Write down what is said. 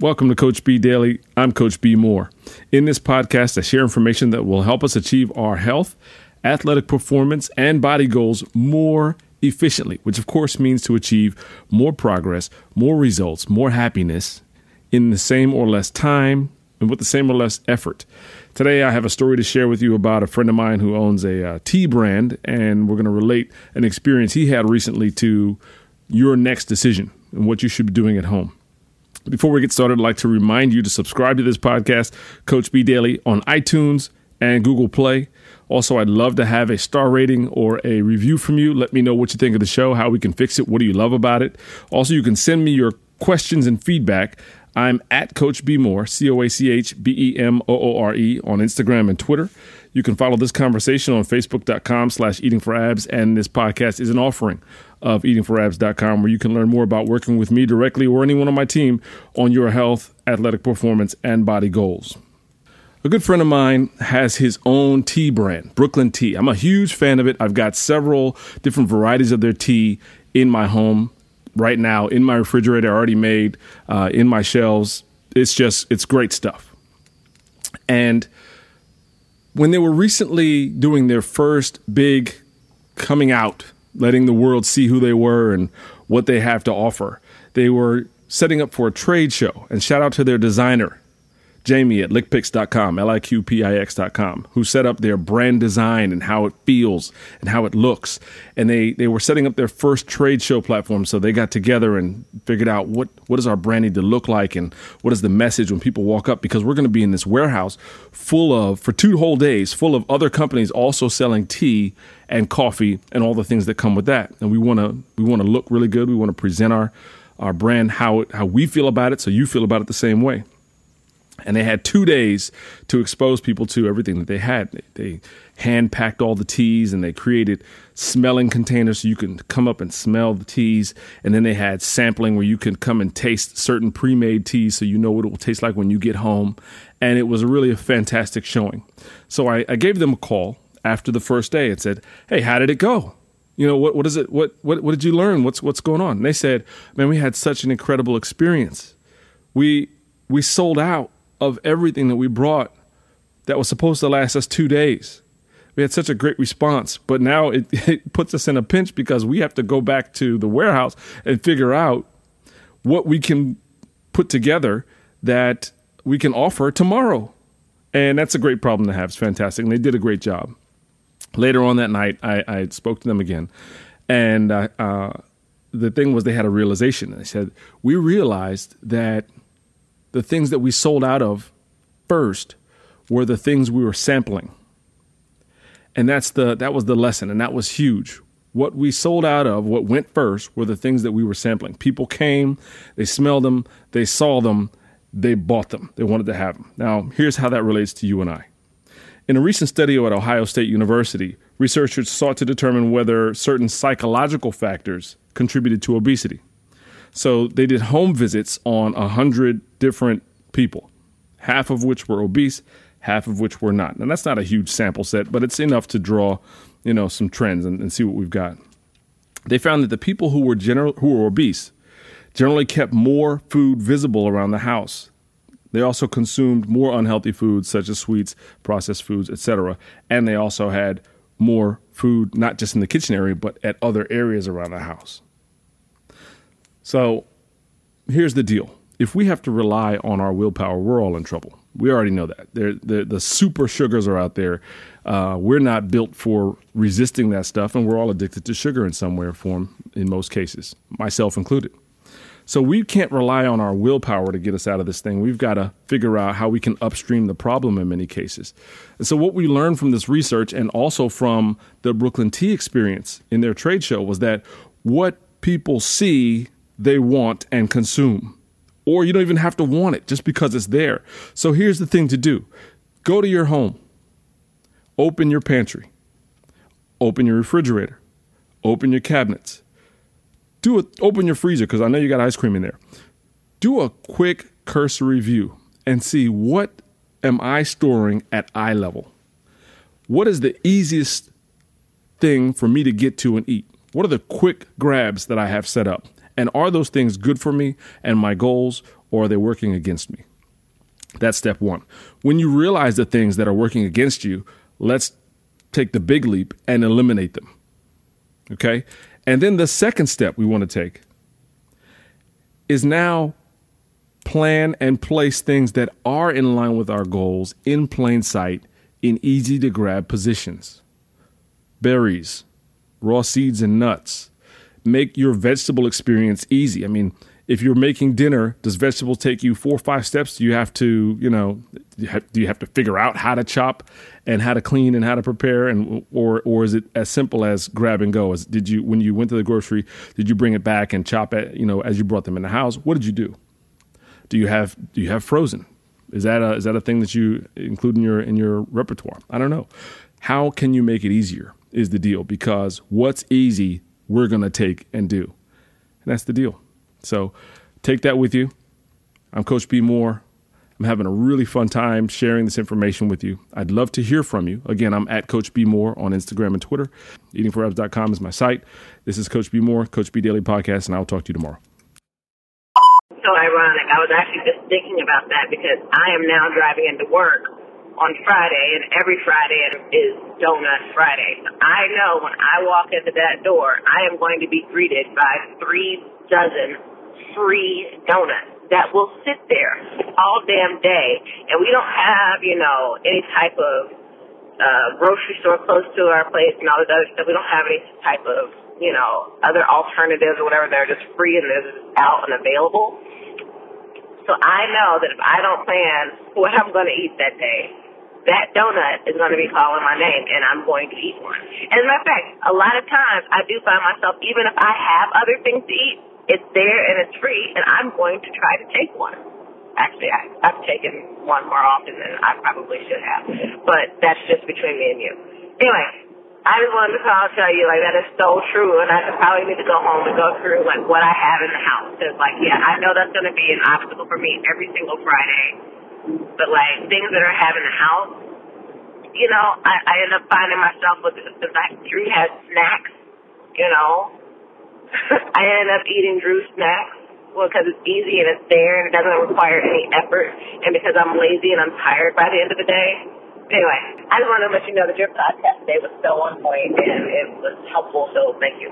Welcome to Coach B Daily. I'm Coach B Moore. In this podcast, I share information that will help us achieve our health, athletic performance, and body goals more efficiently, which of course means to achieve more progress, more results, more happiness in the same or less time and with the same or less effort. Today, I have a story to share with you about a friend of mine who owns a uh, tea brand, and we're going to relate an experience he had recently to your next decision and what you should be doing at home. Before we get started, I'd like to remind you to subscribe to this podcast, Coach B Daily, on iTunes and Google Play. Also, I'd love to have a star rating or a review from you. Let me know what you think of the show, how we can fix it, what do you love about it. Also, you can send me your questions and feedback. I'm at Coach B Moore, C O A C H B E M O O R E, on Instagram and Twitter. You can follow this conversation on Facebook.com slash Eating for Abs, and this podcast is an offering of eatingforabs.com where you can learn more about working with me directly or anyone on my team on your health, athletic performance, and body goals. A good friend of mine has his own tea brand, Brooklyn Tea. I'm a huge fan of it. I've got several different varieties of their tea in my home right now, in my refrigerator, already made, uh, in my shelves. It's just, it's great stuff. And when they were recently doing their first big coming out letting the world see who they were and what they have to offer. They were setting up for a trade show, and shout out to their designer, Jamie at liqpix.com, L-I-Q-P-I-X.com, who set up their brand design and how it feels and how it looks. And they, they were setting up their first trade show platform. So they got together and figured out what, what does our brand need to look like and what is the message when people walk up? Because we're going to be in this warehouse full of, for two whole days, full of other companies also selling tea and coffee and all the things that come with that. And we want to, we want to look really good. We want to present our, our brand, how, how we feel about it. So you feel about it the same way and they had two days to expose people to everything that they had. They, hand packed all the teas and they created smelling containers so you can come up and smell the teas. And then they had sampling where you can come and taste certain pre made teas so you know what it will taste like when you get home. And it was really a fantastic showing. So I, I gave them a call after the first day and said, Hey, how did it go? You know, what, what is it? What, what, what did you learn? What's, what's going on? And they said, Man, we had such an incredible experience. We, we sold out of everything that we brought that was supposed to last us two days. We had such a great response, but now it, it puts us in a pinch because we have to go back to the warehouse and figure out what we can put together that we can offer tomorrow. And that's a great problem to have. It's fantastic. And they did a great job. Later on that night, I, I spoke to them again. And uh, uh, the thing was, they had a realization. They said, We realized that the things that we sold out of first were the things we were sampling. And that's the that was the lesson and that was huge. What we sold out of, what went first were the things that we were sampling. People came, they smelled them, they saw them, they bought them. They wanted to have them. Now, here's how that relates to you and I. In a recent study at Ohio State University, researchers sought to determine whether certain psychological factors contributed to obesity. So they did home visits on 100 different people, half of which were obese, half of which were not. And that's not a huge sample set, but it's enough to draw, you know, some trends and, and see what we've got. They found that the people who were general who were obese generally kept more food visible around the house. They also consumed more unhealthy foods such as sweets, processed foods, etc. And they also had more food not just in the kitchen area but at other areas around the house. So here's the deal. If we have to rely on our willpower, we're all in trouble. We already know that. the, the super sugars are out there. Uh, we're not built for resisting that stuff, and we're all addicted to sugar in some way or form in most cases, myself included. So we can't rely on our willpower to get us out of this thing. We've got to figure out how we can upstream the problem in many cases. And so what we learned from this research and also from the Brooklyn Tea experience in their trade show was that what people see they want and consume. Or you don't even have to want it just because it's there. So here's the thing to do go to your home, open your pantry, open your refrigerator, open your cabinets, do a, open your freezer because I know you got ice cream in there. Do a quick cursory view and see what am I storing at eye level? What is the easiest thing for me to get to and eat? What are the quick grabs that I have set up? And are those things good for me and my goals, or are they working against me? That's step one. When you realize the things that are working against you, let's take the big leap and eliminate them. Okay? And then the second step we want to take is now plan and place things that are in line with our goals in plain sight in easy to grab positions. Berries, raw seeds and nuts. Make your vegetable experience easy. I mean, if you're making dinner, does vegetables take you four or five steps? Do you have to, you know, do you have to figure out how to chop and how to clean and how to prepare, and or or is it as simple as grab and go? As did you when you went to the grocery, did you bring it back and chop it, you know, as you brought them in the house? What did you do? Do you have do you have frozen? Is that a is that a thing that you include in your in your repertoire? I don't know. How can you make it easier? Is the deal because what's easy we're gonna take and do, and that's the deal. So take that with you. I'm Coach B Moore. I'm having a really fun time sharing this information with you. I'd love to hear from you. Again, I'm at Coach B Moore on Instagram and Twitter. Eatingforabs.com is my site. This is Coach B Moore, Coach B Daily Podcast, and I'll talk to you tomorrow. So ironic. I was actually just thinking about that because I am now driving into work on Friday, and every Friday is Donut Friday. I know when I walk into that door, I am going to be greeted by three dozen free donuts that will sit there all damn day. And we don't have, you know, any type of uh, grocery store close to our place and all this other stuff. We don't have any type of, you know, other alternatives or whatever. They're just free and they're just out and available. So I know that if I don't plan what I'm going to eat that day, that donut is going to be calling my name and I'm going to eat one. As a matter of fact, a lot of times I do find myself, even if I have other things to eat, it's there and it's free, and I'm going to try to take one. Actually, I, I've taken one more often than I probably should have, but that's just between me and you. Anyway, I just wanted to call and tell you, like, that is so true, and I probably need to go home and go through, like, what I have in the house. Cause, like, yeah, I know that's going to be an obstacle for me every single Friday, but, like, things that I have in the house, you know, I, I end up finding myself with, because I, Drew has snacks, you know, I end up eating Drew snacks. Well, because it's easy and it's there and it doesn't require any effort, and because I'm lazy and I'm tired by the end of the day. Anyway, I just wanted to let you know that your podcast today was so on point and it was helpful. So thank you.